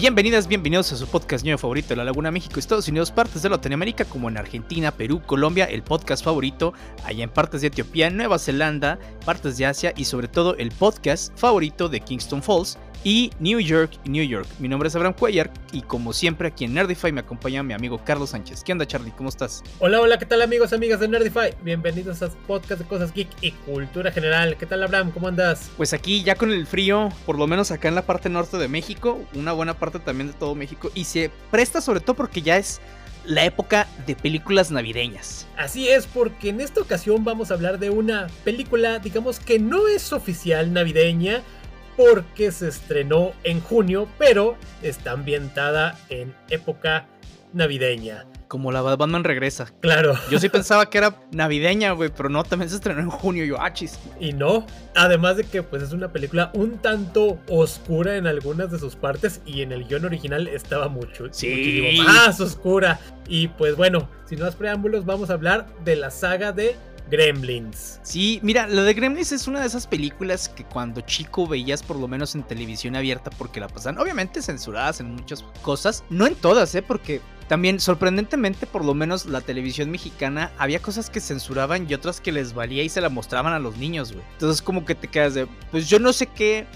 Bienvenidas, bienvenidos a su podcast ñoño favorito de la Laguna México, Estados Unidos, partes de Latinoamérica como en Argentina, Perú, Colombia, el podcast favorito, allá en partes de Etiopía, Nueva Zelanda, partes de Asia y sobre todo el podcast favorito de Kingston Falls y New York, New York. Mi nombre es Abraham Cuellar y como siempre aquí en Nerdify me acompaña mi amigo Carlos Sánchez. ¿Qué onda Charlie? ¿Cómo estás? Hola, hola, ¿qué tal amigos, amigas de Nerdify? Bienvenidos a podcast de cosas geek y cultura general. ¿Qué tal Abraham? ¿Cómo andas? Pues aquí ya con el frío, por lo menos acá en la parte norte de México, una buena parte también de todo México y se presta sobre todo porque ya es la época de películas navideñas. Así es, porque en esta ocasión vamos a hablar de una película, digamos que no es oficial navideña, porque se estrenó en junio, pero está ambientada en época navideña. Como la Batman regresa. Claro. Yo sí pensaba que era navideña, güey, pero no, también se estrenó en junio, yo achis. Y no, además de que pues es una película un tanto oscura en algunas de sus partes y en el guion original estaba mucho, sí. más oscura. Y pues bueno, sin más preámbulos, vamos a hablar de la saga de Gremlins. Sí, mira, lo de Gremlins es una de esas películas que cuando chico veías por lo menos en televisión abierta porque la pasan, obviamente censuradas en muchas cosas, no en todas, ¿eh? Porque también sorprendentemente por lo menos la televisión mexicana había cosas que censuraban y otras que les valía y se la mostraban a los niños, güey. Entonces como que te quedas de, pues yo no sé qué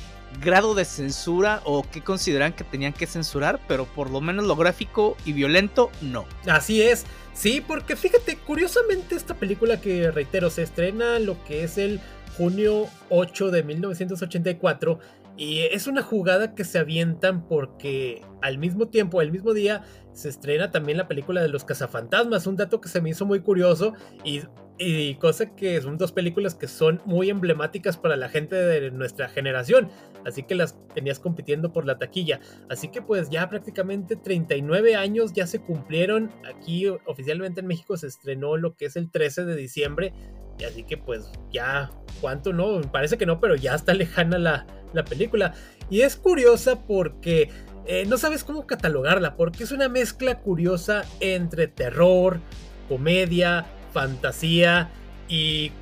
grado de censura o qué consideran que tenían que censurar, pero por lo menos lo gráfico y violento no. Así es. Sí, porque fíjate, curiosamente esta película que reitero se estrena lo que es el junio 8 de 1984 y es una jugada que se avientan porque al mismo tiempo, al mismo día, se estrena también la película de los cazafantasmas, un dato que se me hizo muy curioso y, y, cosa que son dos películas que son muy emblemáticas para la gente de nuestra generación, así que las tenías compitiendo por la taquilla, así que pues ya prácticamente 39 años ya se cumplieron, aquí oficialmente en México se estrenó lo que es el 13 de diciembre, y así que pues ya, ¿cuánto no? Parece que no, pero ya está lejana la, la película, y es curiosa porque eh, no sabes cómo catalogarla, porque es una mezcla curiosa entre terror, comedia, fantasía y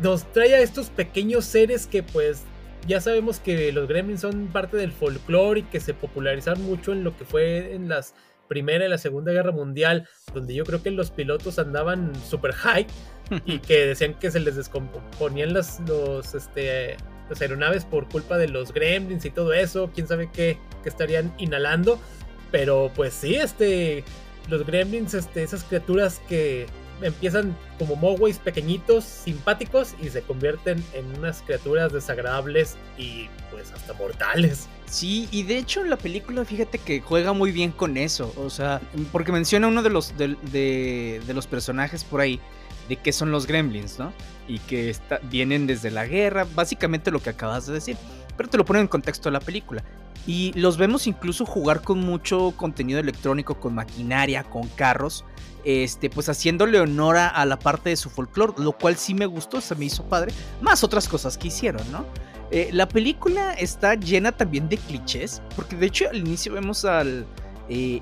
nos trae a estos pequeños seres que pues ya sabemos que los gremlins son parte del folclore y que se popularizaron mucho en lo que fue en las Primera y la Segunda Guerra Mundial, donde yo creo que los pilotos andaban super high y que decían que se les descomponían los, los este, las aeronaves por culpa de los gremlins y todo eso, quién sabe qué, estarían inhalando, pero pues sí, este, los gremlins, este, esas criaturas que empiezan como mogways pequeñitos, simpáticos y se convierten en unas criaturas desagradables y pues hasta mortales. Sí, y de hecho en la película fíjate que juega muy bien con eso, o sea, porque menciona uno de los, de, de los personajes por ahí de qué son los gremlins, ¿no? Y que vienen desde la guerra, básicamente lo que acabas de decir, pero te lo ponen en contexto de la película. Y los vemos incluso jugar con mucho contenido electrónico, con maquinaria, con carros, este, pues haciéndole honor a la parte de su folclore, lo cual sí me gustó, se me hizo padre, más otras cosas que hicieron, ¿no? Eh, la película está llena también de clichés, porque de hecho al inicio vemos al,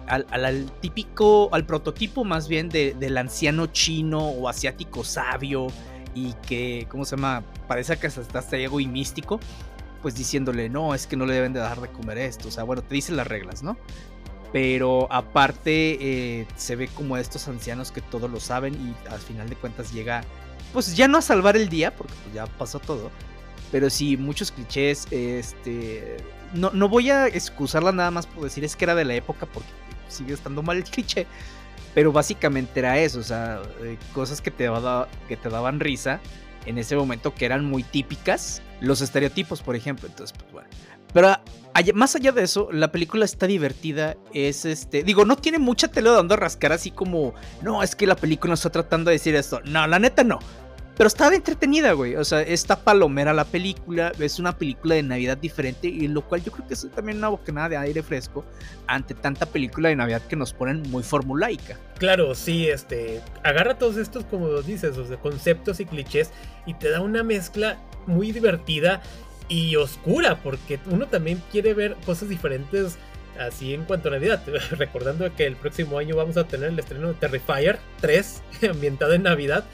al, típico, al prototipo más bien del anciano chino o asiático sabio y que, ¿cómo se llama? Parece que hasta está y místico, pues diciéndole, no, es que no le deben de dar de comer esto, o sea, bueno, te dicen las reglas, ¿no? Pero aparte eh, se ve como estos ancianos que todo lo saben y al final de cuentas llega, pues ya no a salvar el día, porque pues, ya pasó todo, pero sí, muchos clichés, este no, no voy a excusarla nada más por decir es que era de la época porque sigue estando mal el cliché. Pero básicamente era eso, o sea, eh, cosas que te, que te daban risa en ese momento que eran muy típicas. Los estereotipos, por ejemplo. Entonces, pues bueno. Pero más allá de eso, la película está divertida. Es este. Digo, no tiene mucha tela dando a rascar así como. No, es que la película está tratando de decir esto. No, la neta no. Pero estaba entretenida, güey. O sea, está palomera la película. Es una película de Navidad diferente. Y lo cual yo creo que es también una bocanada de aire fresco ante tanta película de Navidad que nos ponen muy formulaica. Claro, sí, este. Agarra todos estos, como dices, o conceptos y clichés. Y te da una mezcla muy divertida y oscura. Porque uno también quiere ver cosas diferentes así en cuanto a Navidad. Recordando que el próximo año vamos a tener el estreno de Terrifier 3, ambientado en Navidad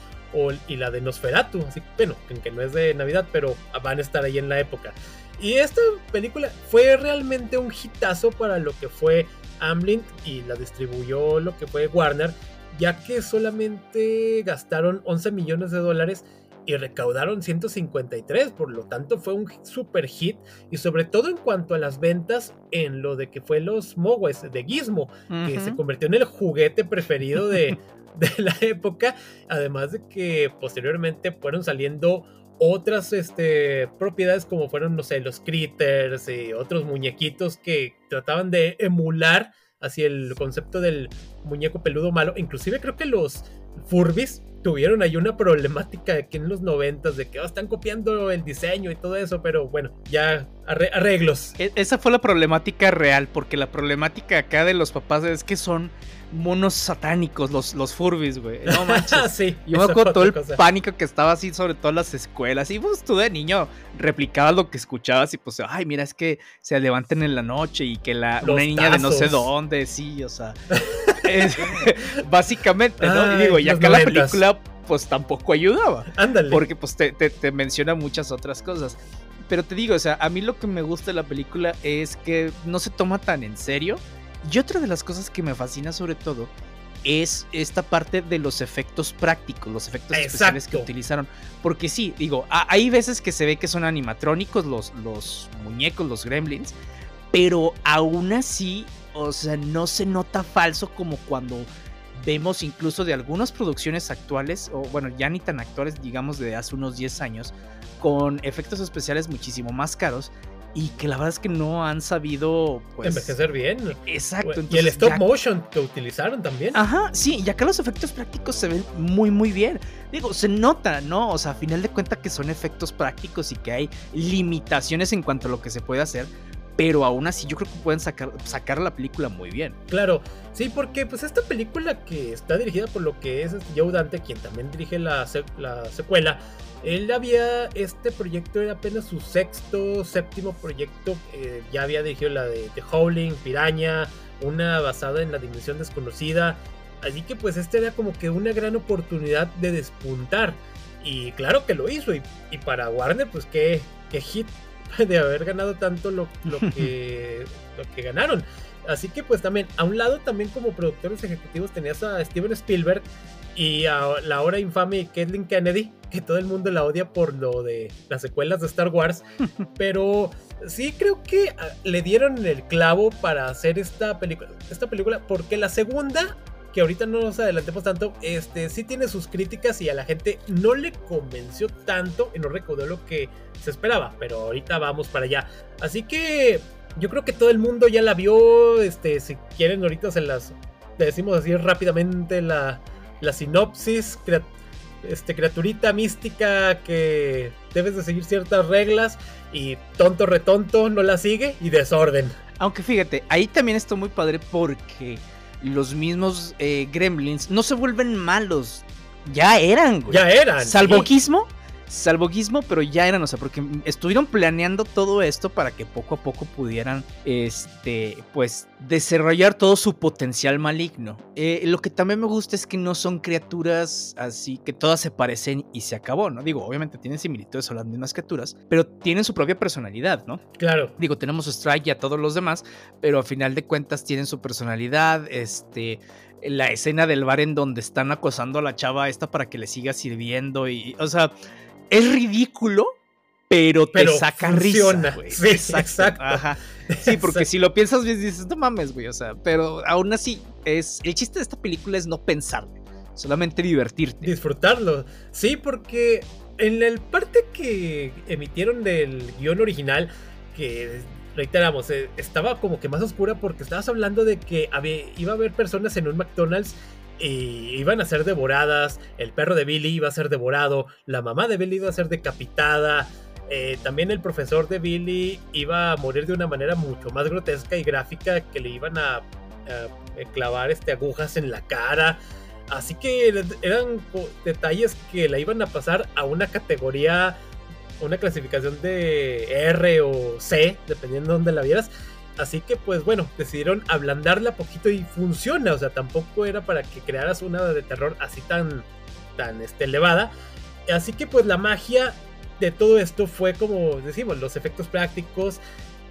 y la de Nosferatu, así bueno, que no es de Navidad, pero van a estar ahí en la época. Y esta película fue realmente un hitazo para lo que fue Amblin y la distribuyó lo que fue Warner, ya que solamente gastaron 11 millones de dólares y recaudaron 153, por lo tanto fue un super hit y sobre todo en cuanto a las ventas en lo de que fue los Mogwais de Gizmo, que se convirtió en el juguete preferido de, de, la época, además de que posteriormente fueron saliendo otras este, propiedades como fueron, no sé, los critters y otros muñequitos que trataban de emular así el concepto del muñeco peludo malo, inclusive creo que los Furbis tuvieron ahí una problemática aquí en los noventas de que oh, están copiando el diseño y todo eso, pero bueno, ya arreglos. E, esa fue la problemática real, porque la problemática acá de los papás es que son monos satánicos, los, los Furbis, güey. No manches. sí, Yo me acuerdo todo el pánico que estaba así, sobre todo en las escuelas. Y pues tú de niño replicabas lo que escuchabas y pues, ay, mira, es que se levanten en la noche y que la, una niña de no sé dónde, sí, o sea. básicamente, ¿no? y digo, y acá la película pues tampoco ayudaba. Ándale. Porque pues te, te menciona muchas otras cosas. Pero te digo, o sea, a mí lo que me gusta de la película es que no se toma tan en serio y otra de las cosas que me fascina sobre todo es esta parte de los efectos prácticos, los efectos especiales que utilizaron. Porque sí, digo, hay veces que se ve que son animatrónicos los, los muñecos, los gremlins, pero aún así, o sea, no se nota falso como cuando vemos incluso de algunas producciones actuales, o bueno, ya ni tan actuales, digamos de hace unos 10 años, con efectos especiales muchísimo más caros y que la verdad es que no han sabido pues, envejecer bien. Exacto. y el stop motion que utilizaron también. Ajá, sí, y acá los efectos prácticos se ven muy muy bien. Digo, se nota, ¿no? O sea, a final de cuentas que son efectos prácticos y que hay limitaciones en cuanto a lo que se puede hacer, pero aún así yo creo que pueden sacar, sacar la película muy bien. Claro, sí, porque pues esta película que está dirigida por lo que es Joe Dante, quien también dirige la, la secuela, él había, este proyecto era apenas su sexto, séptimo proyecto, eh, ya había dirigido la de Howling, Piraña, una basada en la dimensión desconocida, así que pues este era como que una gran oportunidad de despuntar, y claro que lo hizo, y, para Warner pues qué, qué hit de haber ganado tanto lo, lo, que, lo que ganaron. Así que pues también, a un lado también como productores ejecutivos tenías a Steven Spielberg, y a la hora infame Kathleen Kennedy, que todo el mundo la odia por lo de las secuelas de Star Wars. pero sí creo que ah, le dieron el clavo para hacer esta película. Esta película, porque la segunda, que ahorita no nos adelantemos tanto, este sí tiene sus críticas y a la gente no le convenció tanto y no recaudó lo que se esperaba. Pero ahorita vamos para allá. Así que yo creo que todo el mundo ya la vio. Este, si quieren, ahorita se las decimos así rápidamente la la sinopsis, este, criaturita mística que debes de seguir ciertas reglas y tonto retonto no la sigue y desorden. Aunque fíjate, ahí también está muy padre porque los mismos eh, gremlins no se vuelven malos. Ya eran, güey. Ya eran. Salvo salvo Gizmo, pero ya eran, o sea, porque estuvieron planeando todo esto para que poco a poco pudieran, este, pues, desarrollar todo su potencial maligno. Eh, lo que también me gusta es que no son criaturas así, que todas se parecen y se acabó, ¿no? Digo, obviamente tienen similitudes, son las mismas criaturas, pero tienen su propia personalidad, ¿no? Claro. Digo, tenemos a Strike y a todos los demás, pero a final de cuentas tienen su personalidad, este la escena del bar en donde están acosando a la chava esta para que le siga sirviendo y, o sea, es ridículo, pero te saca risa. Sí, exacto. Sí, porque si lo piensas bien, dices, no mames, güey. O sea, pero aún así, es. El chiste de esta película es no pensar, solamente divertirte. Disfrutarlo. Sí, porque en la parte que emitieron del guion original, que reiteramos, eh, estaba como que más oscura porque estabas hablando de que iba a haber personas en un McDonald's y iban a ser devoradas, el perro de Billy iba a ser devorado, la mamá de Billy iba a ser decapitada, eh, también el profesor de Billy iba a morir de una manera mucho más grotesca y gráfica que le iban a, clavar este, agujas en la cara. Así que eran detalles que la iban a pasar a una categoría, una clasificación de R o C, dependiendo de dónde la vieras. Así que pues bueno, decidieron ablandarla poquito y funciona. O sea, tampoco era para que crearas una de terror así tan, tan este, elevada. Así que pues la magia de todo esto fue como decimos, los efectos prácticos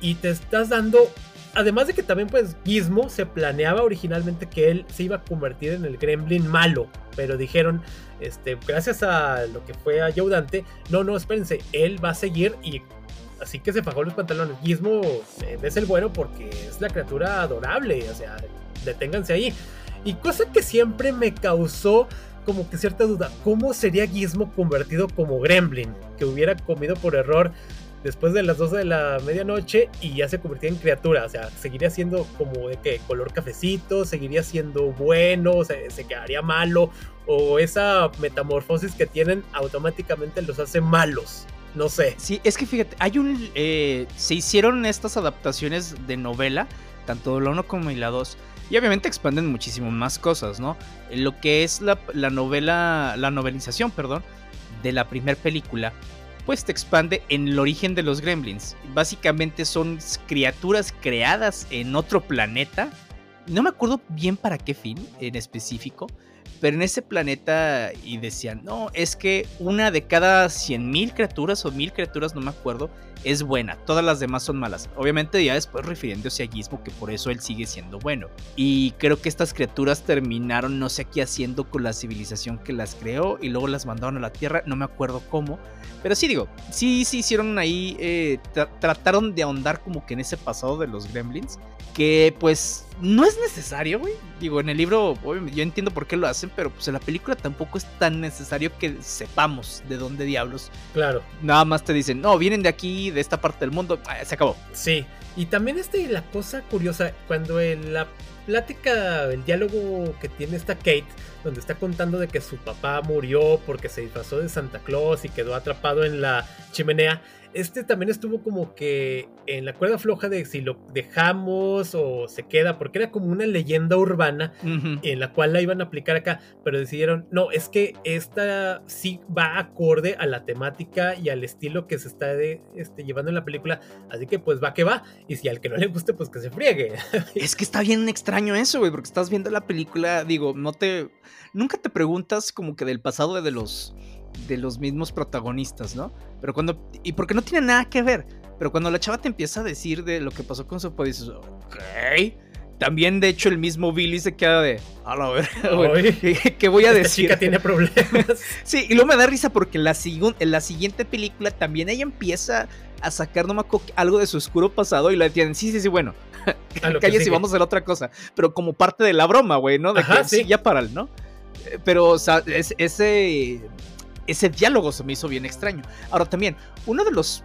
y te estás dando además de que también pues Gizmo se planeaba originalmente que él se iba a convertir en el gremlin malo, pero dijeron, este, gracias a lo que fue a Dante, no, no, espérense, él va a seguir y así que se fajó los pantalones. Gizmo eh, es el bueno porque es la criatura adorable, o sea, deténganse ahí. Y cosa que siempre me causó como que cierta duda, ¿cómo sería Gizmo convertido como gremlin? Que hubiera comido por error después de las 12 de la medianoche y ya se convertía en criatura. O sea, seguiría siendo como de que color cafecito, seguiría siendo bueno, se, se quedaría malo, o esa metamorfosis que tienen automáticamente los hace malos. No sé. Sí, es que fíjate, hay un. Eh, se hicieron estas adaptaciones de novela, tanto la 1 como la 2. Y obviamente expanden muchísimo más cosas, ¿no? Lo que es la, la novela, la novelización, perdón, de la primera película pues te expande en el origen de los gremlins. Básicamente son criaturas creadas en otro planeta. No me acuerdo bien para qué fin en específico, pero en ese planeta y decían, no, es que una de cada 100.000 criaturas o 1000 criaturas, no me acuerdo, es buena, todas las demás son malas. Obviamente ya después refiriéndose a Gizmo que por eso él sigue siendo bueno. Y creo que estas criaturas terminaron no sé qué haciendo con la civilización que las creó y luego las mandaron a la Tierra, no me acuerdo cómo. Pero sí digo, sí, sí hicieron ahí, eh, trataron de ahondar como que en ese pasado de los gremlins, que pues no es necesario, güey. Digo, en el libro yo entiendo por qué lo hacen, pero pues en la película tampoco es tan necesario que sepamos de dónde diablos. Claro. Nada más te dicen, no, vienen de aquí, de esta parte del mundo, ah, se acabó. Sí, y también este, la cosa curiosa, cuando en la plática, el diálogo que tiene esta Kate, donde está contando de que su papá murió porque se disfrazó de Santa Claus y quedó atrapado en la chimenea, este también estuvo como que en la cuerda floja de si lo dejamos o se queda, porque era como una leyenda urbana en la cual la iban a aplicar acá, pero decidieron, no, es que esta sí va acorde a la temática y al estilo que se está este, llevando en la película, así que pues va que va, y si al que no le guste, pues que se friegue. Es que está bien extraño eso, güey, porque estás viendo la película, digo, no te... Nunca te preguntas como que del pasado de los de los mismos protagonistas, ¿no? Pero cuando. Y porque no tiene nada que ver. Pero cuando la chava te empieza a decir de lo que pasó con su papá, dices, ok. También, de hecho, el mismo Billy se queda de. A la ver, ¿qué voy a Esta decir? chica tiene problemas. sí, y luego me da risa porque en la, en la siguiente película también ella empieza a sacar, no me acuerdo, algo de su oscuro pasado y la tienen. Sí, sí, sí, bueno. Calles y vamos a hacer otra cosa. Pero como parte de la broma, güey, ¿no? De que sí, ya para, ¿no? Eh, pero, o sea, ese ese diálogo se me hizo bien extraño. Ahora también, uno de los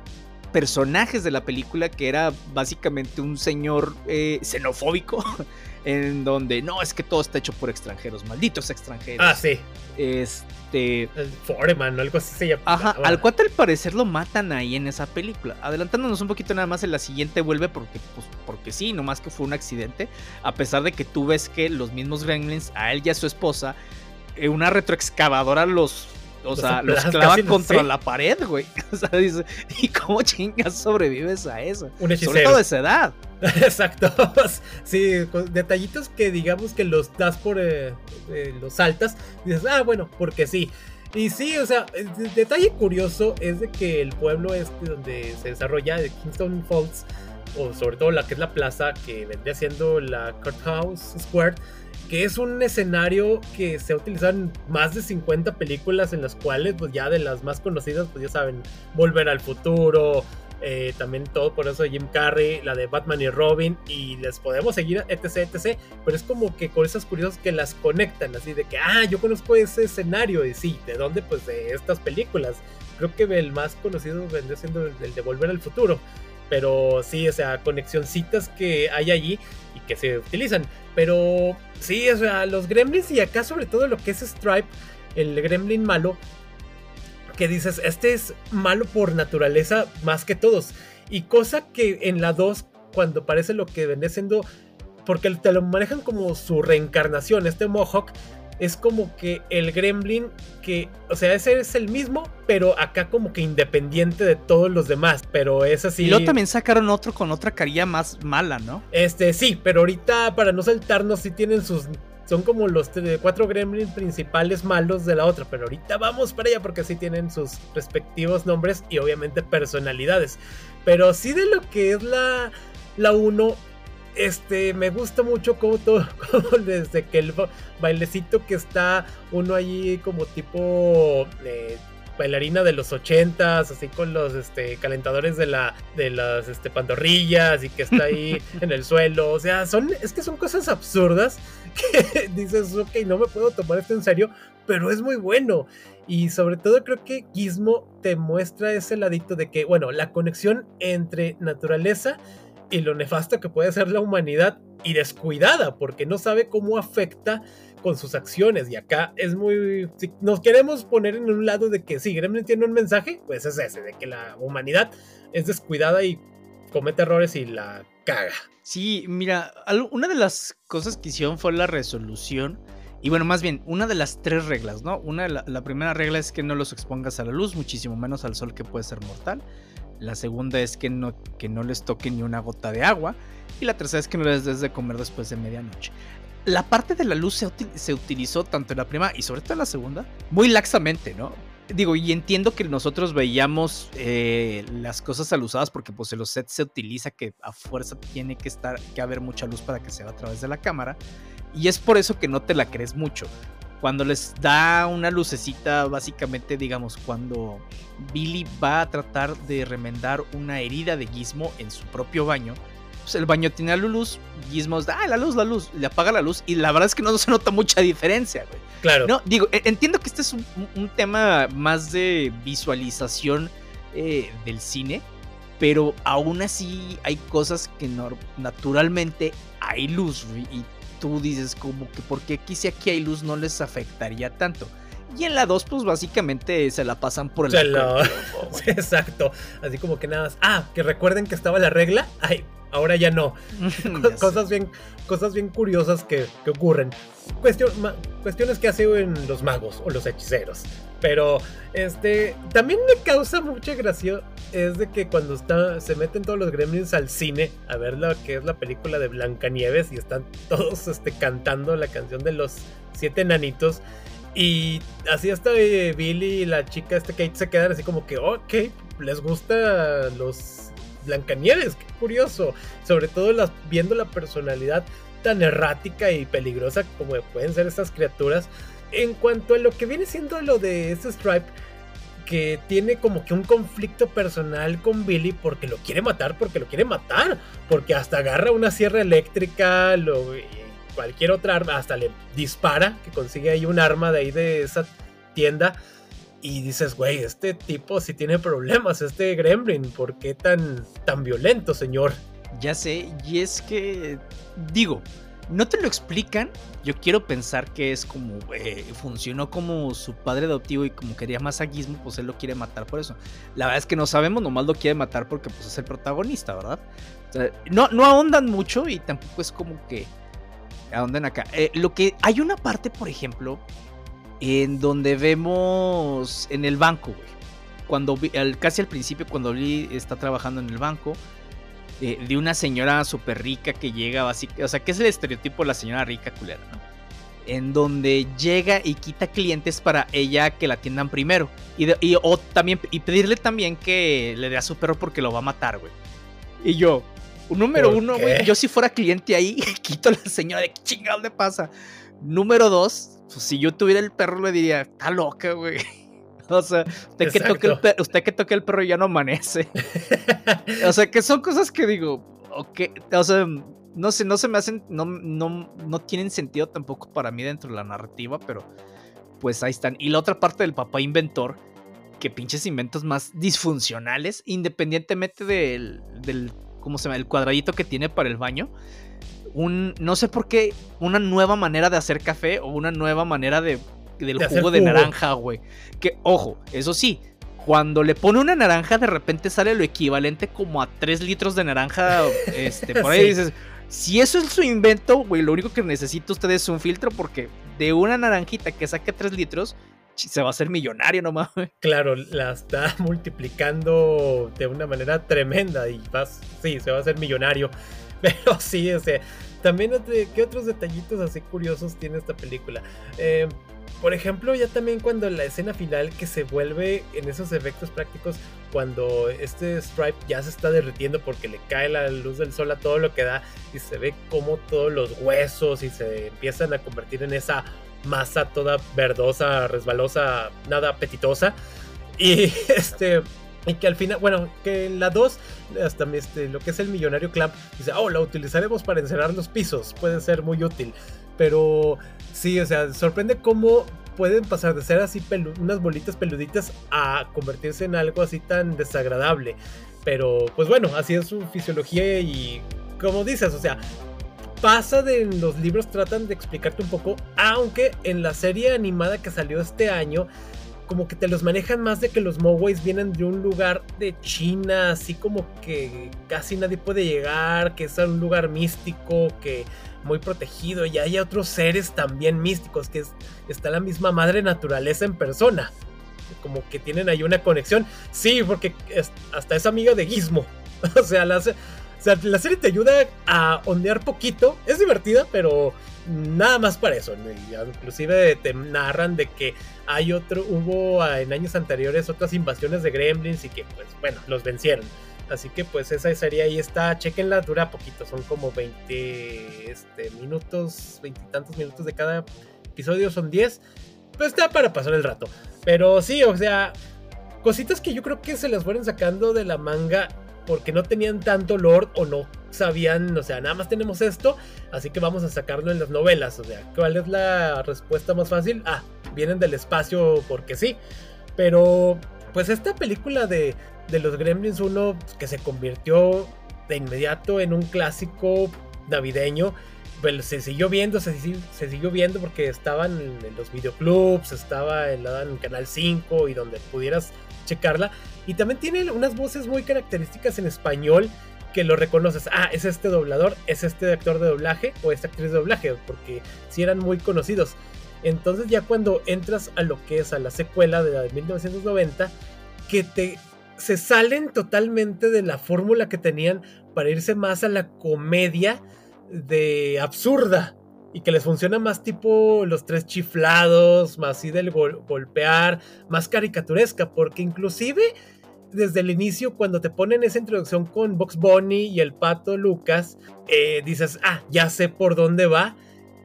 personajes de la película que era básicamente un señor eh, xenofóbico, en donde no, es que todo está hecho por extranjeros, malditos extranjeros. Ah, sí. Este. Foreman, algo así se llama. Ajá, al cual al parecer lo matan ahí en esa película. Adelantándonos un poquito nada más en la siguiente vuelve porque, pues, porque sí, nomás que fue un accidente. A pesar de que tú ves que los mismos Gremlins, a él y a su esposa, eh, una retroexcavadora los o sea, los clava contra la pared, güey. O sea, dice, ¿y cómo chingas sobrevives a eso? Un hechicero. Sobre todo de esa edad. Exacto. Sí, detallitos que digamos que los das por eh, eh, los saltas. Dices, ah, bueno, porque sí. Y sí, o sea, el detalle curioso es de que el pueblo este donde se desarrolla, de Kingston Falls, o sobre todo la que es la plaza que vendría siendo la Courthouse Square, que es un escenario que se ha utilizado en más de 50 películas en las cuales, pues ya de las más conocidas, pues ya saben, Volver al Futuro, eh, también todo por eso de Jim Carrey, la de Batman y Robin, y les podemos seguir, etc, etc, pero es como que cosas curiosas que las conectan, así de que, ah, yo conozco ese escenario, y sí, ¿de dónde? Pues de estas películas. Creo que el más conocido vendría siendo el de Volver al Futuro, pero sí, o sea, conexioncitas que hay allí y que se utilizan. Pero sí, o sea, los gremlins y acá sobre todo lo que es Stripe, el gremlin malo, que dices, este es malo por naturaleza más que todos. Y cosa que en la 2, cuando parece lo que viene siendo, porque te lo manejan como su reencarnación, este Mohawk, es como que el gremlin que, o sea, ese es el mismo, pero acá como que independiente de todos los demás, pero es así. Y luego también sacaron otro con otra carilla más mala, ¿no? Este, sí, pero ahorita para no saltarnos, sí tienen sus son como los cuatro gremlins principales malos de la otra, pero ahorita vamos para allá porque sí tienen sus respectivos nombres y obviamente personalidades. Pero sí de lo que es la la 1 este, me gusta mucho como todo, desde que el bailecito que está uno allí como tipo eh, bailarina de los ochentas, así con los este, calentadores de, la, de las este, pantorrillas y que está ahí en el suelo. O sea, son, es que son cosas absurdas que dices, ok, no me puedo tomar esto en serio, pero es muy bueno. Y sobre todo creo que Gizmo te muestra ese ladito de que, bueno, la conexión entre naturaleza y lo nefasto que puede ser la humanidad y descuidada, porque no sabe cómo afecta con sus acciones. Y acá es muy. Si nos queremos poner en un lado de que si Gremlin tiene un mensaje, pues es ese, de que la humanidad es descuidada y comete errores y la caga. Sí, mira, una de las cosas que hicieron fue la resolución. Y bueno, más bien, una de las tres reglas, ¿no? Una, la, la primera regla es que no los expongas a la luz, muchísimo menos al sol que puede ser mortal. La segunda es que no, que no les toque ni una gota de agua. Y la tercera es que no les des de comer después de medianoche. La parte de la luz se, utilizó tanto en la primera y sobre todo en la segunda muy laxamente, ¿no? Digo, y entiendo que nosotros veíamos eh, las cosas alusadas porque pues en los sets se utiliza que a fuerza tiene que estar, que haber mucha luz para que se vea a través de la cámara. Y es por eso que no te la crees mucho cuando les da una lucecita, básicamente, digamos, cuando Billy va a tratar de remendar una herida de Gizmo en su propio baño, pues el baño tiene la luz, Gizmo da, ah, la luz, la luz, le apaga la luz y la verdad es que no se nota mucha diferencia, güey. Claro. No, digo, e, entiendo que este es un, tema más de visualización eh, del cine, pero aún así hay cosas que naturalmente hay luz y tú dices como que porque aquí si aquí hay luz no les afectaría tanto. Y en la 2, pues básicamente se la pasan por el... Exacto. Así como que nada más. Ah, que recuerden que estaba la regla. Ay, ahora ya no. cosas, bien, cosas bien curiosas que, ocurren. cuestiones que hacen los magos o los hechiceros. Pero este también me causa mucha gracia es de que cuando está, se meten todos los gremlins al cine a ver lo que es la película de Blancanieves y están todos este, cantando la canción de los siete nanitos. Y así hasta eh, Billy y la chica este Kate se quedan así como que, ok, les gusta los Blancanieves, qué curioso. Sobre todo las, viendo la personalidad tan errática y peligrosa como pueden ser estas criaturas en cuanto a lo que viene siendo lo de este Stripe, que tiene como que un conflicto personal con Billy porque lo quiere matar, porque lo quiere matar, porque hasta agarra una sierra eléctrica, lo, cualquier otra arma, hasta le dispara, que consigue ahí un arma de ahí de esa tienda. Y dices, güey, este tipo sí tiene problemas, este Gremlin, ¿por qué tan, tan violento, señor? Ya sé, y es que, digo, no te lo explican. Yo quiero pensar que es como funcionó como su padre adoptivo y como quería más aguismo, pues él lo quiere matar por eso. La verdad es que no sabemos, nomás lo quiere matar porque pues es el protagonista, ¿verdad? no, no ahondan mucho y tampoco es como que ahondan acá. Eh, lo que hay una parte, por ejemplo, en donde vemos en el banco, güey. Cuando casi al principio, cuando Lee está trabajando en el banco, de, una señora súper rica que llega, básicamente, o sea, que es el estereotipo de la señora rica culera, ¿no? En donde llega y quita clientes para ella que la atiendan primero. Y, o también, y pedirle también que le dé a su perro porque lo va a matar, güey. Y yo, número uno, güey, yo si fuera cliente ahí, quito a la señora de qué chingado le pasa. Número dos, pues si yo tuviera el perro le diría, está loca, güey. O sea, usted que, toque el perro, usted que toque el perro ya no amanece. o sea, que son cosas que digo, ok, o sea, no sé, no se me hacen, no, no, no tienen sentido tampoco para mí dentro de la narrativa, pero pues ahí están. Y la otra parte del papá inventor, que pinches inventos más disfuncionales, independientemente del, del ¿cómo se llama? El cuadradito que tiene para el baño. Un, no sé por qué, una nueva manera de hacer café o una nueva manera de del jugo de naranja, güey. Que, ojo, eso sí, cuando le pone una naranja, de repente sale lo equivalente como a 3 litros de naranja. Este, por ahí dices, si eso es su invento, güey, lo único que necesita usted es un filtro porque de una naranjita que saque 3 litros, se va a hacer millonario nomás. Claro, la está multiplicando de una manera tremenda y vas, sí, se va a hacer millonario. Pero sí, ese, también, ¿qué otros detallitos así curiosos tiene esta película? Eh, por ejemplo, ya también cuando la escena final que se vuelve en esos efectos prácticos, cuando este Stripe ya se está derritiendo porque le cae la luz del sol a todo lo que da y se ve como todos los huesos y se empiezan a convertir en esa masa toda verdosa, resbalosa, nada apetitosa. Y este. Y que al final, bueno, que en la 2, hasta este, lo que es el millonario Clamp, dice, oh, la utilizaremos para encerrar los pisos, puede ser muy útil. Pero sí, o sea, sorprende cómo pueden pasar de ser así unas bolitas peluditas a convertirse en algo así tan desagradable. Pero pues bueno, así es su fisiología y como dices, o sea, pasa de los libros tratan de explicarte un poco, aunque en la serie animada que salió este año, como que te los manejan más de que los Moways vienen de un lugar de China, así como que casi nadie puede llegar, que es un lugar místico, que muy protegido, y hay otros seres también místicos, que está la misma madre naturaleza en persona. Como que tienen ahí una conexión. Sí, porque hasta es amiga de Gizmo. o sea, la, o sea, la serie te ayuda a ondear poquito. Es divertida, pero nada más para eso. Inclusive te narran de que hay otro, hubo en años anteriores otras invasiones de gremlins y que pues bueno, los vencieron. Así que pues esa serie ahí está, chequenla, dura poquito, son como 20 este, minutos, 20 y tantos minutos de cada episodio, son 10. Pues está para pasar el rato. Pero sí, o sea, cositas que yo creo que se las fueron sacando de la manga porque no tenían tanto lore o no sabían, o sea, nada más tenemos esto, así que vamos a sacarlo en las novelas. O sea, ¿cuál es la respuesta más fácil? Ah, vienen del espacio porque sí. Pero, pues esta película de, de los Gremlins 1, que se convirtió de inmediato en un clásico navideño, pues se siguió viendo, se, siguió viendo porque estaban en los videoclubs, estaba en, en Canal 5 y donde pudieras checarla. Y también tiene unas voces muy características en español que lo reconoces. Ah, es este doblador, es este actor de doblaje o esta actriz de doblaje, porque si eran muy conocidos. Entonces ya cuando entras a lo que es a la secuela de la de 1990, que te se salen totalmente de la fórmula que tenían para irse más a la comedia de absurda y que les funciona más tipo los tres chiflados, más así del golpear, más caricaturesca, porque inclusive desde el inicio cuando te ponen esa introducción con Box Bunny y el pato Lucas, eh, dices, ah, ya sé por dónde va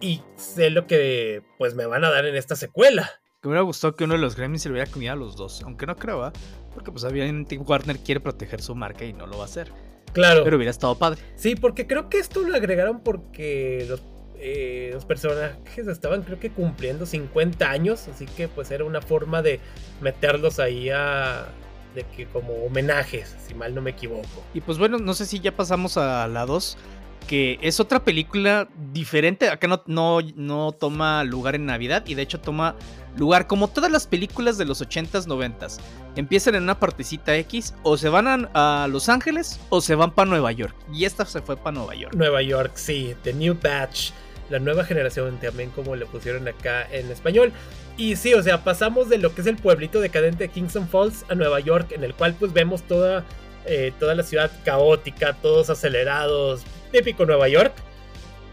y sé lo que pues me van a dar en esta secuela. Que me hubiera gustado que uno de los Gremlins se lo hubiera comido a los dos, aunque no creo, ¿eh? Porque pues obviamente Warner quiere proteger su marca y no lo va a hacer. Claro. Pero hubiera estado padre. Sí, porque creo que esto lo agregaron porque los eh, los personajes estaban creo que cumpliendo 50 años, así que pues era una forma de meterlos ahí a... de que como homenajes, si mal no me equivoco. Y pues bueno, no sé si ya pasamos a la 2, que es otra película diferente, acá no, no, no toma lugar en Navidad y de hecho toma lugar como todas las películas de los 80s, 90s. Empiezan en una partecita X, o se van a, Los Ángeles o se van para Nueva York. Y esta se fue para Nueva York. Nueva York, sí, The New Batch la nueva generación también como le pusieron acá en español. Y sí, o sea, pasamos de lo que es el pueblito decadente de Kingston Falls a Nueva York, en el cual pues vemos toda, eh, toda la ciudad caótica, todos acelerados, típico Nueva York.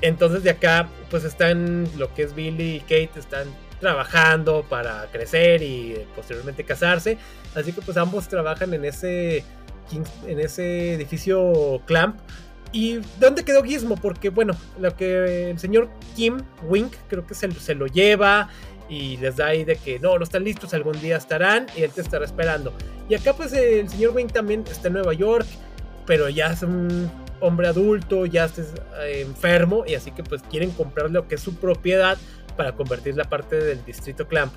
Entonces de acá pues están lo que es Billy y Kate, están trabajando para crecer y posteriormente casarse. Así que pues ambos trabajan en ese, en ese edificio Clamp ¿Y dónde quedó Gizmo? Porque, bueno, lo que el señor Kim Wink creo que se, se, lo lleva y les da ahí de que no, no están listos, algún día estarán y él te estará esperando. Y acá, pues, el señor Wink también está en Nueva York, pero ya es un hombre adulto, ya está eh, enfermo y así que, pues, quieren comprar lo que es su propiedad para convertir la parte del distrito Clamp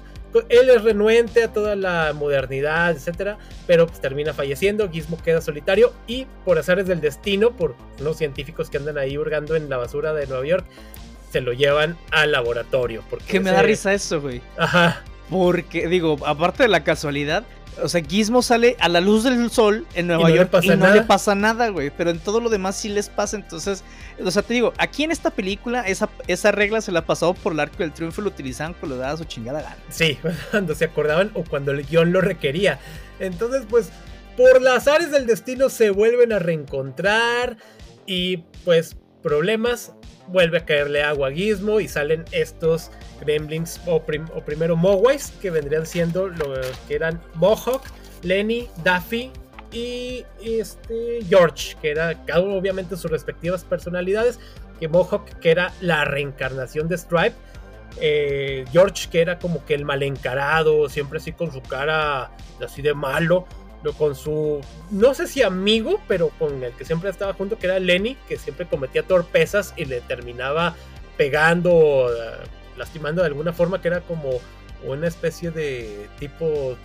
él es renuente a toda la modernidad, etcétera, pero pues termina falleciendo. Gizmo queda solitario y por azares del destino, por los científicos que andan ahí hurgando en la basura de Nueva York, se lo llevan al laboratorio. Porque que me da risa eso, güey. Ajá. Porque, digo, aparte de la casualidad, o sea, Gizmo sale a la luz del sol en Nueva York y no le pasa nada, güey. Pero en todo lo demás sí les pasa. Entonces, o sea, te digo, aquí en esta película, esa, esa regla se la ha pasado por el arco del triunfo lo utilizaban cuando le daba su chingada gana. Sí, cuando se acordaban o cuando el guion lo requería. Entonces, pues, por las áreas del destino se vuelven a reencontrar. Y pues, problemas vuelve a caerle agua a y salen estos gremlins o, primero Mogwais que vendrían siendo lo que eran Mohawk, Lenny, Daffy y este George, que era cada uno obviamente sus respectivas personalidades, que Mohawk que era la reencarnación de Stripe, eh, George que era como que el mal encarado, siempre así con su cara así de malo, con su, no sé si amigo, pero con el que siempre estaba junto, que era Lenny, que siempre cometía torpezas y le terminaba pegando, eh, lastimando de alguna forma, que era como una especie de tipo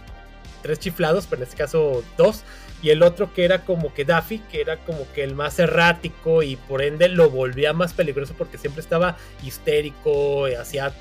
tres chiflados, pero en este caso dos. Y el otro que era como que Daffy, que era como que el más errático y por ende lo volvía más peligroso porque siempre estaba histérico, y hacía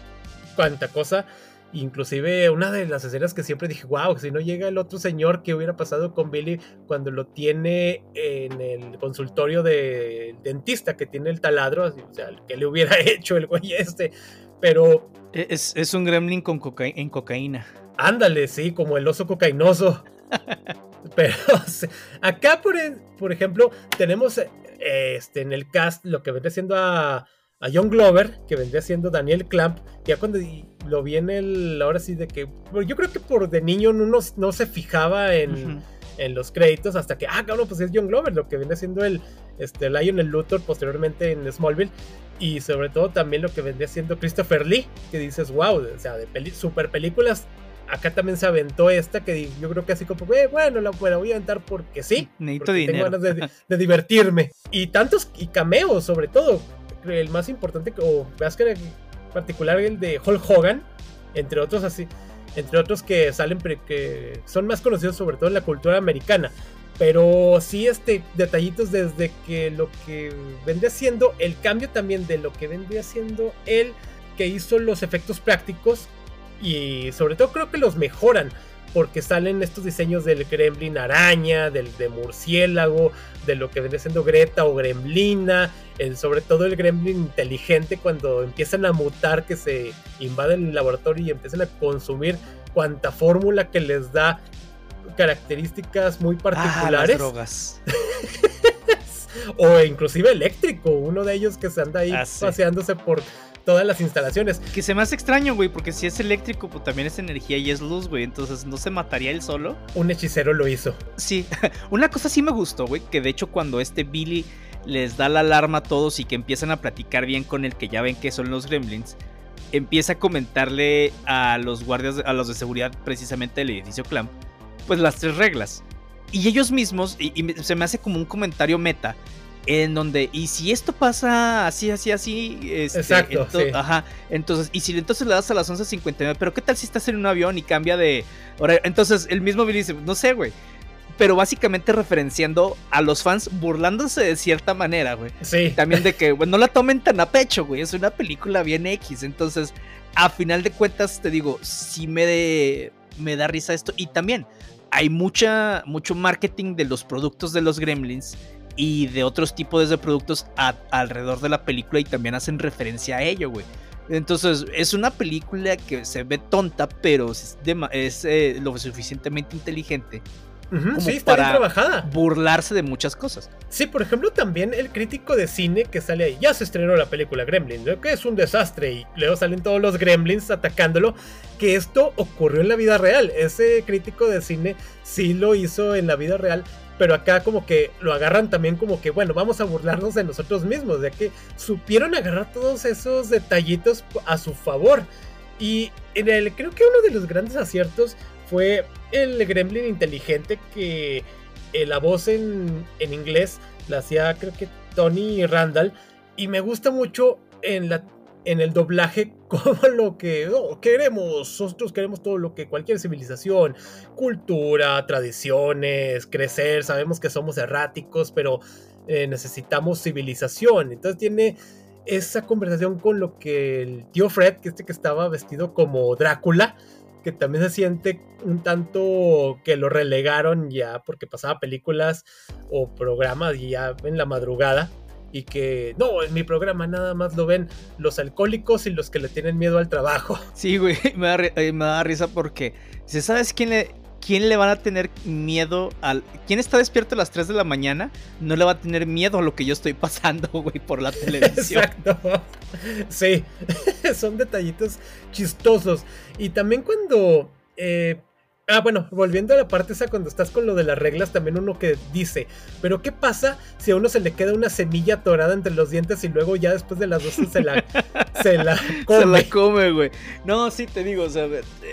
cuanta cosa. Inclusive una de las escenas que siempre dije, wow, si no llega el otro señor, ¿qué hubiera pasado con Billy cuando lo tiene en el consultorio del dentista que tiene el taladro? O sea, ¿qué le hubiera hecho el güey este? Pero... E-, es, un gremlin con en cocaína. Ándale, sí, como el oso cocainoso. Pero acá, por, por ejemplo, tenemos este, en el cast lo que vendría siendo a a John Glover, que vendría siendo Daniel Clamp, ya cuando lo vi en el, ahora sí de que, yo creo que por de niño no, no se fijaba en, en, los créditos hasta que, ah, cabrón, pues es John Glover, lo que viene siendo el, este, Lionel Luthor posteriormente en Smallville, y sobre todo también lo que vendría siendo Christopher Lee, que dices, wow, o sea, de super películas acá también se aventó esta que yo creo que así como, eh, bueno, la, voy a aventar porque sí. Necesito dinero. Tengo ganas de, de, divertirme. Y tantos, y cameos sobre todo el más importante, o veas que en particular el de Hulk Hogan, entre otros así, entre otros que salen, que son más conocidos sobre todo en la cultura americana. Pero sí, este, detallitos desde que lo que vendría siendo el cambio también de lo que vendría siendo él que hizo los efectos prácticos y sobre todo creo que los mejoran porque salen estos diseños del gremlin araña, del de murciélago, de lo que viene siendo Greta o gremlina, el, sobre todo el gremlin inteligente cuando empiezan a mutar, que se invaden el laboratorio y empiezan a consumir cuanta fórmula que les da características muy ah, particulares. drogas. o inclusive eléctrico, uno de ellos que se anda ahí ah, paseándose por todas las instalaciones. Que se me hace extraño, güey, porque si es eléctrico, pues también es energía y es luz, güey. Entonces, ¿no se mataría él solo? Un hechicero lo hizo. Sí, una cosa sí me gustó, güey, que de hecho cuando este Billy les da la alarma a todos y que empiezan a platicar bien con el que ya ven que son los gremlins, empieza a comentarle a los guardias, a los de seguridad precisamente del edificio Clamp, pues las tres reglas. Y ellos mismos, y se me hace como un comentario meta, en donde, y si esto pasa así, así, así, este, Exacto, ajá, entonces, y si entonces le das a las 11.59, pero ¿qué tal si estás en un avión y cambia de Entonces, el mismo Billy dice, no sé, güey, pero básicamente referenciando a los fans burlándose de cierta manera, güey. Sí. También de que, no la tomen tan a pecho, güey, es una película bien X, entonces, a final de cuentas, te digo, sí me, me da risa esto, y también hay mucha, mucho marketing de los productos de los gremlins y de otros tipos de productos alrededor de la película y también hacen referencia a ello, güey. Entonces, es una película que se ve tonta, pero es, eh, lo suficientemente inteligente sí, está bien trabajada. Burlarse de muchas cosas. Sí, por ejemplo, también el crítico de cine que sale ahí. Ya se estrenó la película Gremlins, que es un desastre. Y luego salen todos los gremlins atacándolo. Que esto ocurrió en la vida real. Ese crítico de cine sí lo hizo en la vida real pero acá como que lo agarran también como que, bueno, vamos a burlarnos de nosotros mismos, de que supieron agarrar todos esos detallitos a su favor. Y en el, creo que uno de los grandes aciertos fue el gremlin inteligente que eh, la voz en, en inglés la hacía creo que Tony Randall. Y me gusta mucho en la en el doblaje como lo que oh, queremos. Nosotros queremos todo lo que cualquier civilización, cultura, tradiciones, crecer. Sabemos que somos erráticos, pero eh, necesitamos civilización. Entonces tiene esa conversación con lo que el tío Fred, que este que estaba vestido como Drácula, que también se siente un tanto que lo relegaron ya porque pasaba películas o programas ya en la madrugada y que no, en mi programa nada más lo ven los alcohólicos y los que le tienen miedo al trabajo. Sí, güey, me da, eh, me da risa porque, ¿sabes quién le, ¿quién le van a tener miedo al... ¿Quién está despierto a las 3 de la mañana? No le va a tener miedo a lo que yo estoy pasando, güey, por la televisión. Exacto. Sí, son detallitos chistosos. Y también cuando... Eh, Ah, bueno, volviendo a la parte esa cuando estás con lo de las reglas, también uno que dice, pero ¿qué pasa si a uno se le queda una semilla atorada entre los dientes y luego ya después de las 12 se la, se la come? Se la come, güey. No, sí te digo, o sea,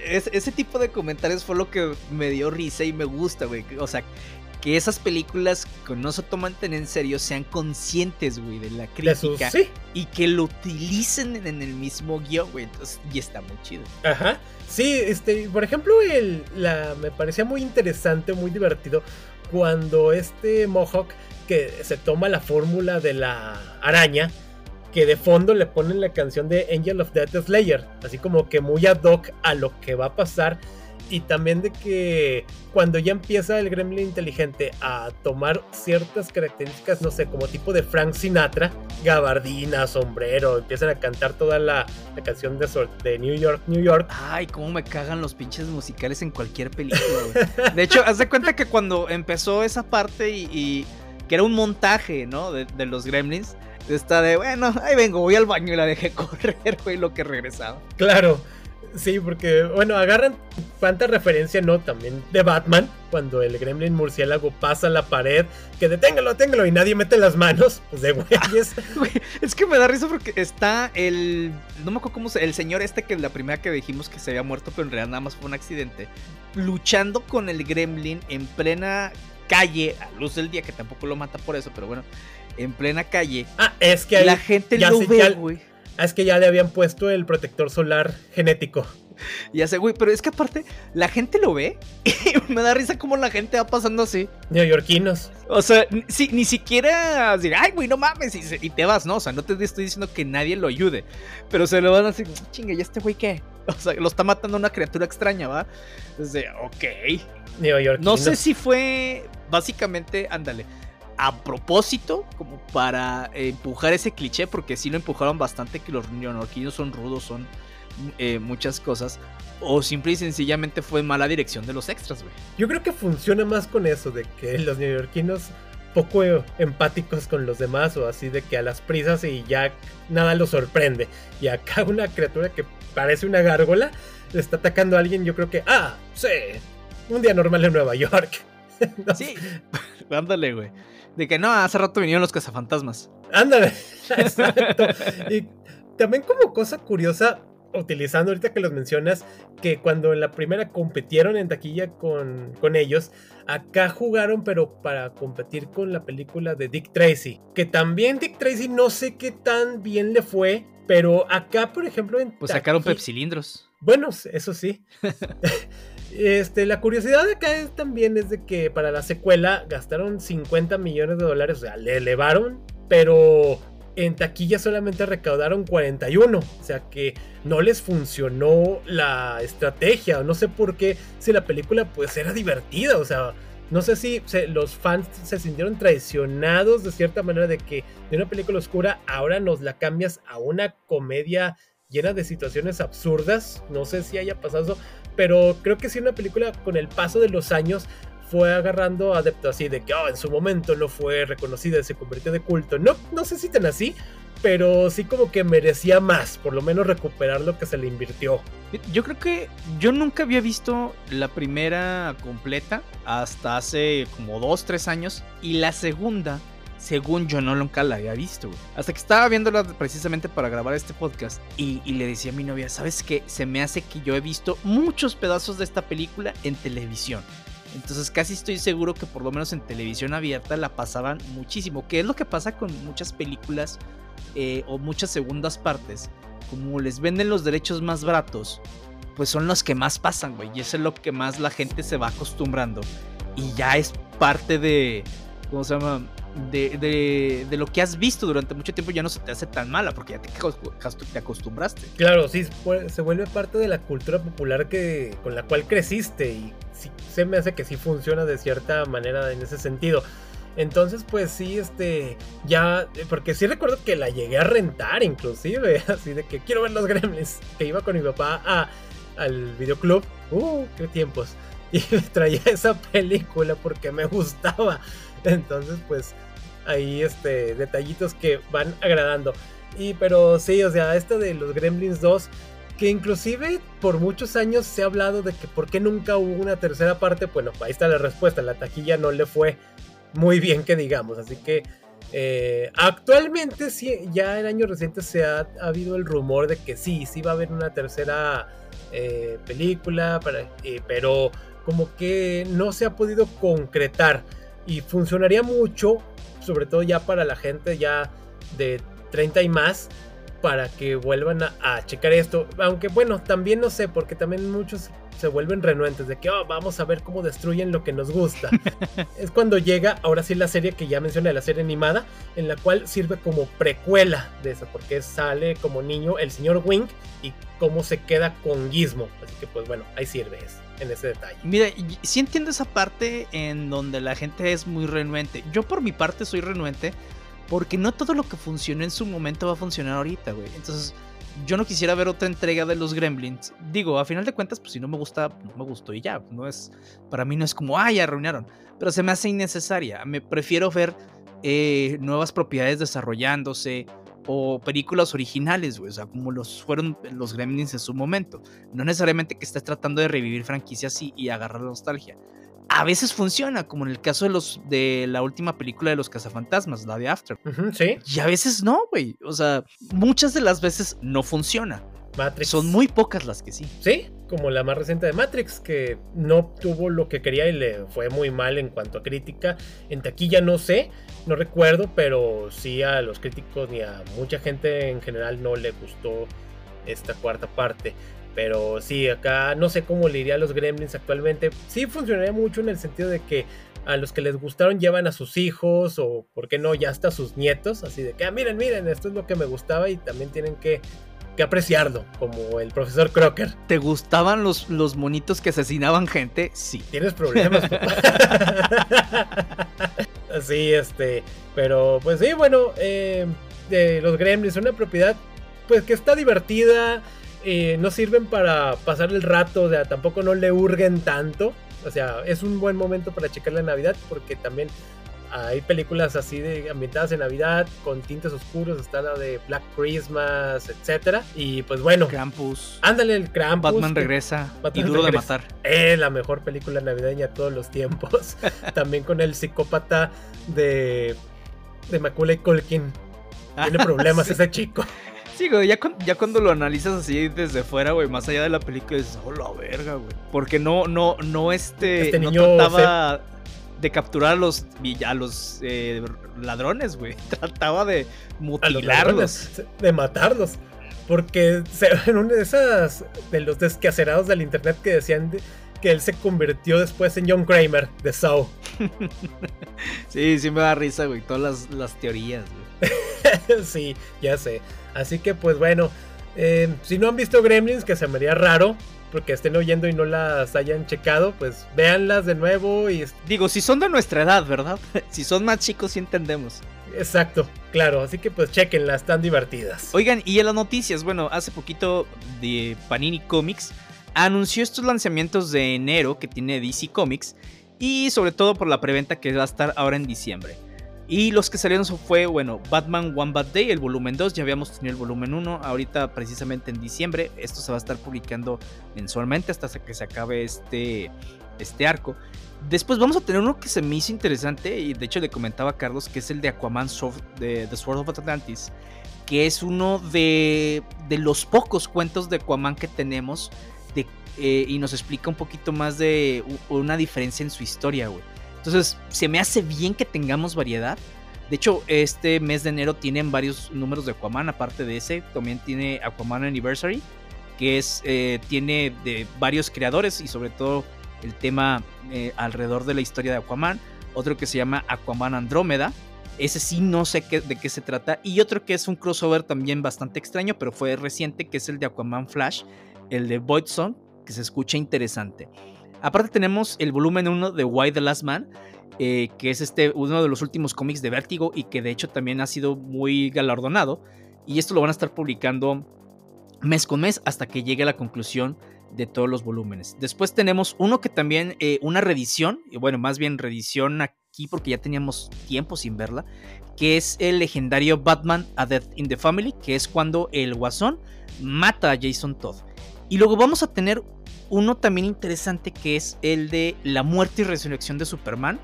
ese tipo de comentarios fue lo que me dio risa y me gusta, güey. O sea, que esas películas que no se toman tan en serio sean conscientes, güey, de la crítica. ¿sí? Y que lo utilicen en el mismo guion, güey. Entonces, y está muy chido. Ajá. Sí, este, por ejemplo, el, la, me parecía muy interesante, muy divertido, cuando este Mohawk que se toma la fórmula de la araña, que de fondo le ponen la canción de Angel of Death Slayer, así como que muy ad hoc a lo que va a pasar y también de que cuando ya empieza el gremlin inteligente a tomar ciertas características, no sé, como tipo de Frank Sinatra, gabardina, sombrero, empiezan a cantar toda la, canción de, de New York, New York. Ay, cómo me cagan los pinches musicales en cualquier película, güey. De hecho, haz de cuenta que cuando empezó esa parte y, que era un montaje, ¿no? De, de los gremlins. Está de, bueno, ahí vengo, voy al baño y la dejé correr, güey, lo que regresaba. Claro. Sí, porque, bueno, agarran tanta referencia, ¿no? También de Batman, cuando el gremlin murciélago pasa la pared, que deténgalo, deténgalo, y nadie mete las manos, pues de güeyes. es que me da risa porque está el. No me acuerdo cómo se. El señor este que la primera que dijimos que se había muerto, pero en realidad nada más fue un accidente. Luchando con el gremlin en plena calle, a luz del día, que tampoco lo mata por eso, pero bueno, en plena calle. Ah, es que la gente lo ve, güey. Ah, es que ya le habían puesto el protector solar genético. Ya sé, güey, pero es que aparte, la gente lo ve y me da risa como la gente va pasando así. Neoyorquinos. O sea, sí, ni siquiera decir, ay, güey, no mames, y, te vas, ¿no? O sea, no te estoy diciendo que nadie lo ayude, pero se lo van a decir, chinga, ¿y este güey qué? O sea, lo está matando una criatura extraña, ¿va? Entonces, ok. Neoyorquinos. No sé si fue, básicamente, ándale a propósito, como para empujar ese cliché, porque sí lo empujaron bastante, que los neoyorquinos son rudos, son eh, muchas cosas, o simple y sencillamente fue mala dirección de los extras, güey. Yo creo que funciona más con eso, de que los neoyorquinos poco empáticos con los demás, o así de que a las prisas y ya nada los sorprende. Y acá una criatura que parece una gárgola le está atacando a alguien, yo creo que, ah, sí, un día normal en Nueva York. sí, ándale, güey. De que no, hace rato vinieron los cazafantasmas. Ándale, exacto. y también como cosa curiosa, utilizando ahorita que los mencionas, que cuando en la primera competieron en taquilla con, con ellos, acá jugaron pero para competir con la película de Dick Tracy, que también Dick Tracy no sé qué tan bien le fue, pero acá por ejemplo en... Pues sacaron pepsilindros. Bueno, eso sí. Este, la curiosidad de acá también es de que para la secuela gastaron 50 millones de dólares, o sea, le elevaron, pero en taquilla solamente recaudaron 41, o sea que no les funcionó la estrategia, no sé por qué, si la película pues era divertida, o sea, no sé si los fans se sintieron traicionados de cierta manera de que de una película oscura ahora nos la cambias a una comedia llena de situaciones absurdas, no sé si haya pasado eso, pero creo que sí una película con el paso de los años fue agarrando adeptos así de que oh, en su momento no fue reconocida y se convirtió de culto. No, no sé si tan así, pero sí como que merecía más, por lo menos recuperar lo que se le invirtió. Yo creo que yo nunca había visto la primera completa hasta hace como dos, tres años y la segunda según yo no nunca la había visto. Hasta que estaba viéndola precisamente para grabar este podcast y, le decía a mi novia, ¿sabes qué? Se me hace que yo he visto muchos pedazos de esta película en televisión. Entonces casi estoy seguro que por lo menos en televisión abierta la pasaban muchísimo. Que es lo que pasa con muchas películas eh, o muchas segundas partes. Como les venden los derechos más baratos, pues son los que más pasan, güey. Y eso es lo que más la gente se va acostumbrando. Y ya es parte de... ¿Cómo se llama? De, de, lo que has visto durante mucho tiempo ya no se te hace tan mala porque ya te, te acostumbraste. Claro, sí, se vuelve parte de la cultura popular que, con la cual creciste y se me hace que sí funciona de cierta manera en ese sentido. Entonces, pues sí, este, ya, porque sí recuerdo que la llegué a rentar inclusive, así de que quiero ver los gremlins, que iba con mi papá a, al videoclub uh, qué tiempos. Y traía esa película porque me gustaba. Entonces, pues ahí este detallitos que van agradando. Y pero sí, o sea, esta de los Gremlins 2 que inclusive por muchos años se ha hablado de que por qué nunca hubo una tercera parte, bueno, ahí está la respuesta, la taquilla no le fue muy bien que digamos, así que eh, actualmente sí, ya en años recientes se ha, habido el rumor de que sí, sí va a haber una tercera eh, película, eh, pero como que no se ha podido concretar y funcionaría mucho, sobre todo ya para la gente ya de 30 y más, para que vuelvan a, checar esto. Aunque bueno, también no sé, porque también muchos se vuelven renuentes de que oh, vamos a ver cómo destruyen lo que nos gusta. es cuando llega ahora sí la serie que ya mencioné, la serie animada, en la cual sirve como precuela de eso, porque sale como niño el señor Wink y cómo se queda con Gizmo. Así que pues bueno, ahí sirve eso, en ese detalle. Mira, sí entiendo esa parte en donde la gente es muy renuente. Yo por mi parte soy renuente porque no todo lo que funcionó en su momento va a funcionar ahorita, güey. Entonces, yo no quisiera ver otra entrega de los Gremlins. Digo, a final de cuentas, pues si no me gusta, no me gustó y ya. No es, para mí no es como, ah, ya arruinaron. Pero se me hace innecesaria. Me prefiero ver eh, nuevas propiedades desarrollándose o películas originales, güey. O sea, como los fueron los Gremlins en su momento. No necesariamente que estés tratando de revivir franquicias y, y agarrar nostalgia a veces funciona, como en el caso de los de la última película de los cazafantasmas, la de After. sí. Y a veces no, güey. O sea, muchas de las veces no funciona. Matrix. Son muy pocas las que sí. Sí, como la más reciente de Matrix, que no tuvo lo que quería y le fue muy mal en cuanto a crítica. En taquilla no sé, no recuerdo, pero sí a los críticos ni a mucha gente en general no le gustó esta cuarta parte. Pero sí, acá no sé cómo le iría a los gremlins actualmente. Sí funcionaría mucho en el sentido de que a los que les gustaron llevan a sus hijos o, ¿por qué no?, ya hasta sus nietos. Así de que, ah, miren, miren, esto es lo que me gustaba y también tienen que, apreciarlo, como el profesor Crocker. ¿Te gustaban los, los monitos que asesinaban gente? Sí. Tienes problemas, papá. sí, este, pero pues sí, bueno, eh, los gremlins, una propiedad pues que está divertida eh, no sirven para pasar el rato, o sea, tampoco no le hurguen tanto. O sea, es un buen momento para checar la Navidad porque también hay películas así de ambientadas en Navidad con tintes oscuros, está la de Black Christmas, etcétera. Y pues bueno, Krampus. Ándale el Krampus. Batman regresa y duro de matar. Es la mejor película navideña de todos los tiempos. también con el psicópata de de Macaulay Culkin. Tiene problemas ese chico. Sí, güey, ya, ya cuando lo analizas así desde fuera, güey, más allá de la película, dices, oh, la verga, güey. Porque no, no, no, este, este no niño trataba de capturar a los, a los eh, ladrones, güey. Trataba de mutilarlos. de matarlos. Porque en una de esas, de los desquacerados del internet que decían que él se convirtió después en John Kramer de Saw. sí, sí me da risa, güey, todas las, las teorías, güey. sí, ya sé. Así que pues bueno, eh, si no han visto Gremlins, que se me haría raro, porque estén oyendo y no las hayan checado, pues véanlas de nuevo y... Digo, si son de nuestra edad, ¿verdad? si son más chicos, sí entendemos. Exacto, claro, así que pues chequenlas, están divertidas. Oigan, y en las noticias, bueno, hace poquito de Panini Comics anunció estos lanzamientos de enero que tiene DC Comics y sobre todo por la preventa que va a estar ahora en diciembre. Y los que salieron fue, bueno, Batman One Bad Day, el volumen 2, ya habíamos tenido el volumen 1, ahorita precisamente en diciembre, esto se va a estar publicando mensualmente hasta que se acabe este, este arco. Después vamos a tener uno que se me hizo interesante y de hecho le comentaba a Carlos que es el de Aquaman de The Sword of Atlantis, que es uno de, de los pocos cuentos de Aquaman que tenemos de, eh, y nos explica un poquito más de una diferencia en su historia, güey. Entonces, se me hace bien que tengamos variedad. De hecho, este mes de enero tienen varios números de Aquaman, aparte de ese, también tiene Aquaman Anniversary, que es, eh, tiene de varios creadores y sobre todo el tema eh, alrededor de la historia de Aquaman. Otro que se llama Aquaman Andrómeda. Ese sí no sé de qué se trata. Y otro que es un crossover también bastante extraño, pero fue reciente, que es el de Aquaman Flash, el de Void que se escucha interesante. Aparte tenemos el volumen 1 de Why the Last Man, eh, que es este, uno de los últimos cómics de Vértigo y que de hecho también ha sido muy galardonado. Y esto lo van a estar publicando mes con mes hasta que llegue a la conclusión de todos los volúmenes. Después tenemos uno que también, eh, una reedición, y bueno, más bien reedición aquí porque ya teníamos tiempo sin verla, que es el legendario Batman A Death in the Family, que es cuando el guasón mata a Jason Todd. Y luego vamos a tener uno también interesante que es el de la muerte y resurrección de Superman,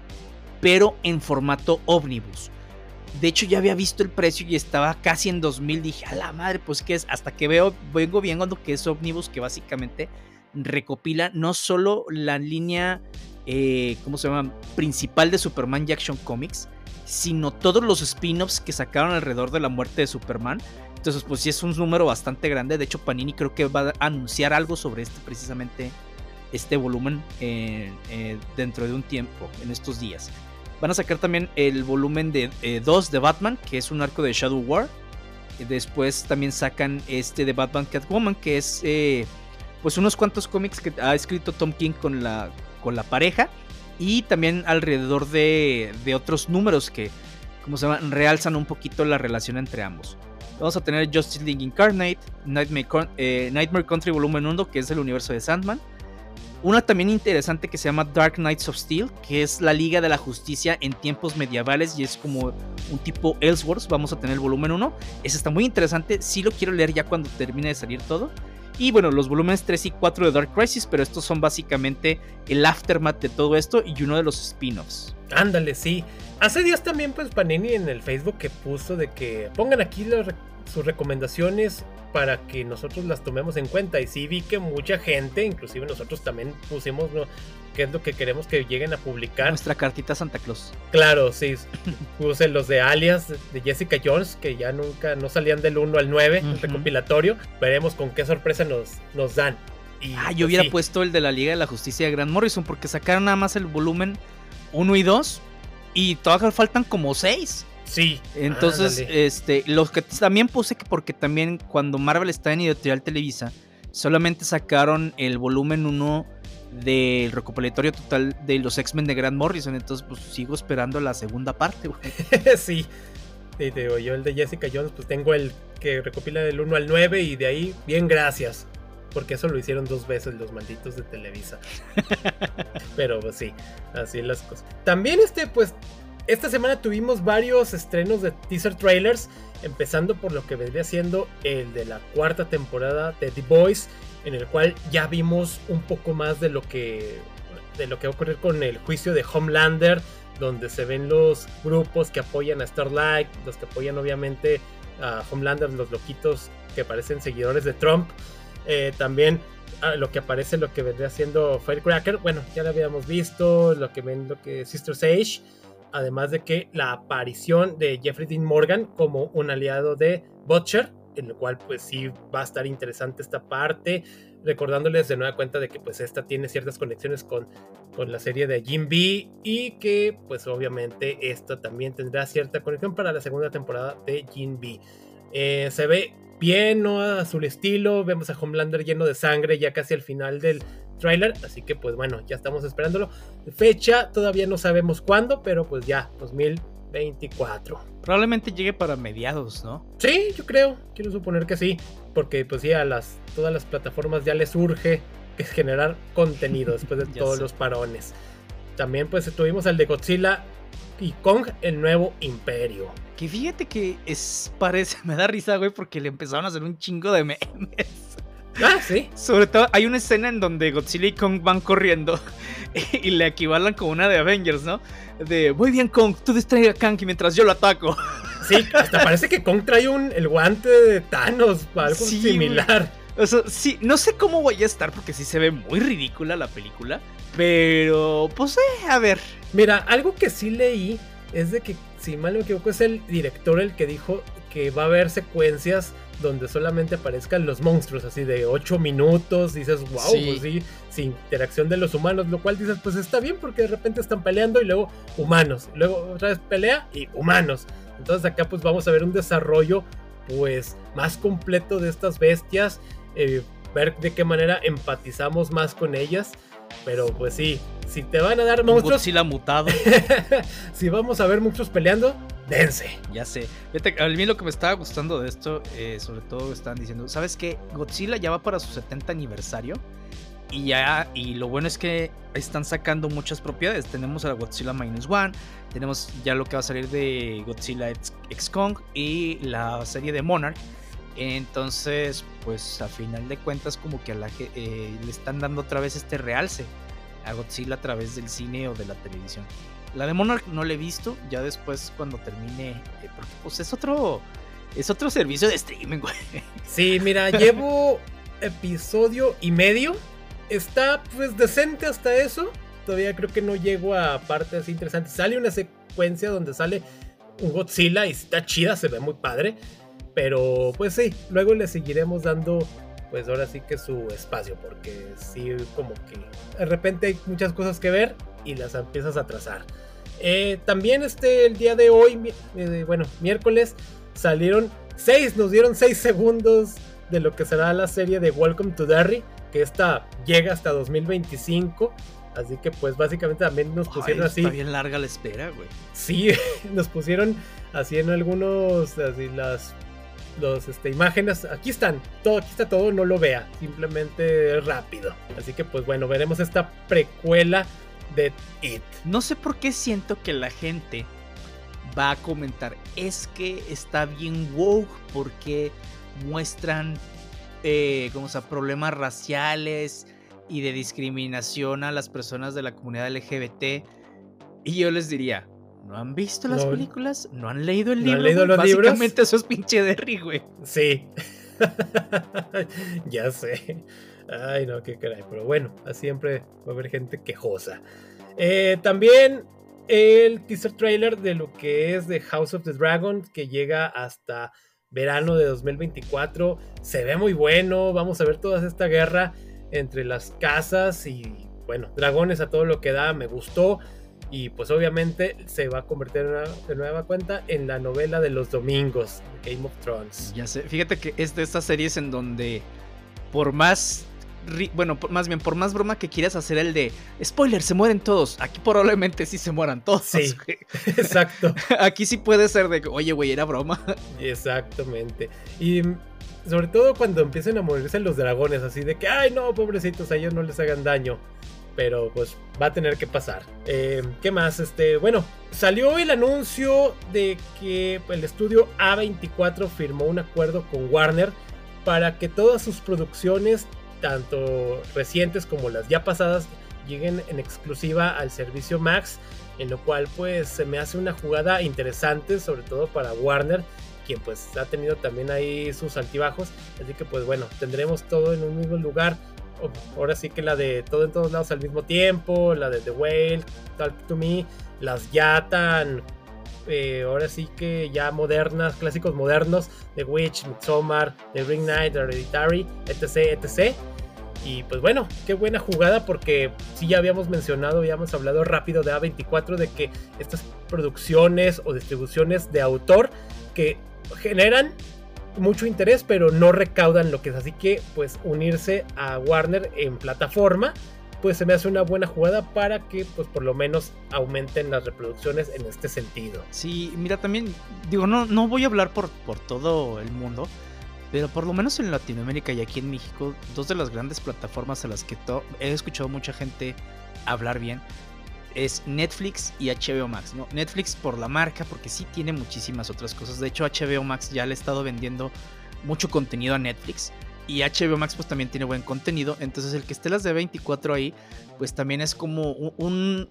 pero en formato ómnibus. De hecho, ya había visto el precio y estaba casi en 2000. Dije, a la madre, pues que es. Hasta que veo, vengo viendo que es Omnibus, que básicamente recopila no solo la línea, eh, ¿cómo se llama? Principal de Superman y Action Comics, sino todos los spin-offs que sacaron alrededor de la muerte de Superman. Entonces, pues sí es un número bastante grande. De hecho, Panini creo que va a anunciar algo sobre este, precisamente, este volumen eh, eh, dentro de un tiempo, en estos días. Van a sacar también el volumen de 2 eh, de Batman, que es un arco de Shadow War. Después también sacan este de Batman Catwoman, que es pues unos cuantos cómics que ha escrito Tom King con la, con la pareja. Y también alrededor de, de otros números que, como se llama, realzan un poquito la relación entre ambos. Vamos a tener Justice League Incarnate, Nightmare, eh, Nightmare Country Volumen 1, que es el universo de Sandman. Una también interesante que se llama Dark Knights of Steel, que es la Liga de la Justicia en tiempos medievales y es como un tipo Ellsworth. Vamos a tener el volumen 1. Ese está muy interesante. Sí lo quiero leer ya cuando termine de salir todo. Y bueno, los volúmenes 3 y 4 de Dark Crisis, pero estos son básicamente el aftermath de todo esto y uno de los spin-offs. Ándale, sí. Hace días también, pues Panini en el Facebook que puso de que pongan aquí sus recomendaciones para que nosotros las tomemos en cuenta. Y sí vi que mucha gente, inclusive nosotros también pusimos qué es lo que queremos que lleguen a publicar. Nuestra cartita Santa Claus. Claro, sí. Puse los de alias de Jessica Jones, que ya nunca no salían del 1 al 9, el recompilatorio. Veremos con qué sorpresa nos, nos dan. ah, yo pues hubiera puesto el de la Liga de la Justicia de Grant Morrison, porque sacaron nada más el volumen 1 y 2. Y todavía faltan como 6. Sí. Entonces, este, los que también puse que porque también cuando Marvel está en Editorial Televisa, solamente sacaron el volumen 1 del recopilatorio total de los X-Men de Grant Morrison. Entonces, pues sigo esperando la segunda parte, güey. sí. Te digo, yo el de Jessica Jones, pues tengo el que recopila del 1 al 9 y de ahí, bien, gracias. Porque eso lo hicieron dos veces los malditos de Televisa. Pero pues sí, así las cosas. También este, pues esta semana tuvimos varios estrenos de teaser trailers, empezando por lo que vendría siendo el de la cuarta temporada de The Boys, en el cual ya vimos un poco más de lo que de lo que va a ocurrir con el juicio de Homelander, donde se ven los grupos que apoyan a Starlight, los que apoyan obviamente a Homelander, los loquitos que parecen seguidores de Trump. Eh, también ah, lo que aparece, lo que vendría siendo Firecracker, bueno, ya lo habíamos visto, lo que ven, lo que Sister Sage además de que la aparición de Jeffrey Dean Morgan como un aliado de Butcher, en lo cual pues sí va a estar interesante esta parte, recordándoles de nueva cuenta de que pues esta tiene ciertas conexiones con, con la serie de Jim B y que pues obviamente esta también tendrá cierta conexión para la segunda temporada de Jim B. Eh, se ve bien, ¿no? A su estilo, vemos a Homelander lleno de sangre ya casi al final del, trailer, así que pues bueno, ya estamos esperándolo. Fecha, todavía no sabemos cuándo, pero pues ya, 2024. Probablemente llegue para mediados, ¿no? Sí, yo creo, quiero suponer que sí, porque pues ya a las, todas las plataformas ya les urge generar contenido después de todos los parones. También pues tuvimos el de Godzilla y Kong, el nuevo imperio. Que fíjate que es, parece, me da risa, güey, porque le empezaron a hacer un chingo de memes. Ah, sí. Sobre todo hay una escena en donde Godzilla y Kong van corriendo y le equivalan como una de Avengers, ¿no? De, muy bien Kong, tú distrae a Kanki mientras yo lo ataco. Sí, hasta parece que Kong trae un, el guante de Thanos, algo similar. O sea, sí, no sé cómo voy a estar porque sí se ve muy ridícula la película. Pero, pues, eh, a ver. Mira, algo que sí leí es de que, si mal no me equivoco, es el director el que dijo que va a haber secuencias donde solamente aparezcan los monstruos, así de 8 minutos, dices, wow, pues sí, sin interacción de los humanos, lo cual dices, pues está bien porque de repente están peleando y luego humanos, luego otra vez pelea y humanos. Entonces acá pues vamos a ver un desarrollo pues más completo de estas bestias, eh, ver de qué manera empatizamos más con ellas. Pero pues sí, si te van a dar monstruos. la mutado. si vamos a ver monstruos peleando, Ya sé. A mí lo que me estaba gustando de esto, eh, sobre todo estaban diciendo, ¿sabes qué? Godzilla ya va para su 70 aniversario. Y ya, y lo bueno es que están sacando muchas propiedades. Tenemos a Godzilla Minus One, tenemos ya lo que va a salir de Godzilla X, Kong y la serie de Monarch. Entonces, pues a final de cuentas, como que a la, eh, le están dando otra vez este realce a Godzilla a través del cine o de la televisión. La de Monarch no la he visto, ya después cuando termine, eh, porque pues es otro, es otro servicio de streaming, güey. Sí, mira, llevo episodio y medio está pues decente hasta eso. Todavía creo que no llego a partes interesantes. Sale una secuencia donde sale un Godzilla y está chida, se ve muy padre. Pero pues sí, luego le seguiremos dando pues ahora sí que su espacio, porque sí, como que de repente hay muchas cosas que ver y las empiezas a trazar. Eh, también este, el día de hoy, eh, bueno, miércoles, salieron seis, nos dieron seis segundos de lo que será la serie de Welcome to Derry que esta llega hasta 2025. Así que pues básicamente también nos pusieron así. Está bien larga la espera, güey. Sí, nos pusieron así en algunos, así las los este, imágenes. Aquí están, todo, aquí está todo, no lo vea, simplemente rápido. Así que pues bueno, veremos esta precuela de It. No sé por qué siento que la gente va a comentar, es que está bien woke porque muestran eh, como sea, problemas raciales y de discriminación a las personas de la comunidad LGBT. Y yo les diría, ¿no han visto las películas? ¿No han leído el libro? ¿No han leído los Básicamente eso es pinche Derry, güey. Sí. ya sé. Ay, no, qué caray. Pero bueno, siempre va a haber gente quejosa. Eh, también el teaser trailer de lo que es de House of the Dragon, que llega hasta verano de 2024. Se ve muy bueno, vamos a ver toda esta guerra entre las casas y bueno, dragones a todo lo que da, me gustó. Y pues obviamente se va a convertir de nueva cuenta en la novela de los domingos, Game of Thrones. Ya sé, fíjate que es de estas series en donde por más bueno, más bien, por más broma que quieras hacer el de spoiler, se mueren todos. Aquí probablemente sí se mueran todos. Sí, exacto. Aquí sí puede ser de, oye, güey, era broma. Exactamente. Y sobre todo cuando empiecen a morirse los dragones, así de que, ay, no, pobrecitos, a ellos no les hagan daño. Pero pues va a tener que pasar. Eh, ¿Qué más? Este, bueno, salió el anuncio de que el estudio A24 firmó un acuerdo con Warner para que todas sus producciones tanto recientes como las ya pasadas, lleguen en exclusiva al servicio Max, en lo cual pues se me hace una jugada interesante, sobre todo para Warner, quien pues ha tenido también ahí sus altibajos, así que pues bueno, tendremos todo en un mismo lugar. Ahora sí que la de todo en todos lados al mismo tiempo, la de The Whale, Talk to Me, las ya tan eh, ahora sí que ya modernas, clásicos modernos, The Witch, Midsommar, The Ring Knight, Hereditary, etc, etc. Y pues bueno, qué buena jugada porque sí ya habíamos mencionado, habíamos hablado rápido de A24 de que estas producciones o distribuciones de autor que generan mucho interés pero no recaudan lo que es. Así que pues unirse a Warner en plataforma pues se me hace una buena jugada para que pues por lo menos aumenten las reproducciones en este sentido. Sí, mira también, digo, no, no voy a hablar por, por todo el mundo, pero por lo menos en Latinoamérica y aquí en México, dos de las grandes plataformas a las que he escuchado mucha gente hablar bien es Netflix y HBO Max. ¿no? Netflix por la marca, porque sí tiene muchísimas otras cosas. De hecho, HBO Max ya le ha estado vendiendo mucho contenido a Netflix. Y HBO Max pues también tiene buen contenido. Entonces el que esté las de 24 ahí, pues también es como un,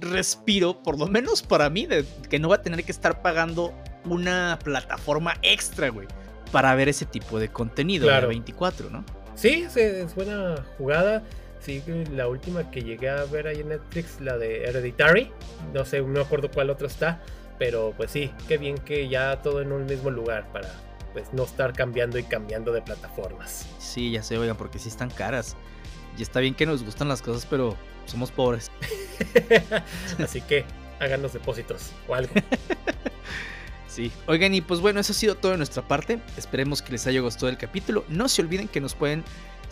respiro, por lo menos para mí, de que no va a tener que estar pagando una plataforma extra, güey para ver ese tipo de contenido de 24, ¿no? Sí, es buena jugada. Sí, la última que llegué a ver ahí en Netflix, la de Hereditary. No sé, no me acuerdo cuál otra está. Pero pues sí, qué bien que ya todo en un mismo lugar para pues no estar cambiando y cambiando de plataformas. Sí, ya sé, oigan, porque sí están caras. Y está bien que nos gustan las cosas, pero somos pobres. Así que háganos depósitos o algo. Sí. Oigan, y pues bueno, eso ha sido todo de nuestra parte. Esperemos que les haya gustado el capítulo. No se olviden que nos pueden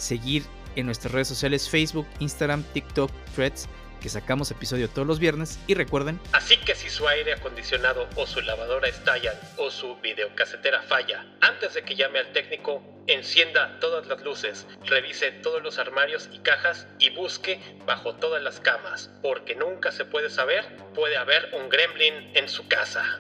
seguir en nuestras redes sociales Facebook, Instagram, TikTok, Threads que sacamos episodio todos los viernes y recuerden. Así que si su aire acondicionado o su lavadora estallan o su videocasetera falla, antes de que llame al técnico, encienda todas las luces, revise todos los armarios y cajas y busque bajo todas las camas, porque nunca se puede saber, puede haber un gremlin en su casa.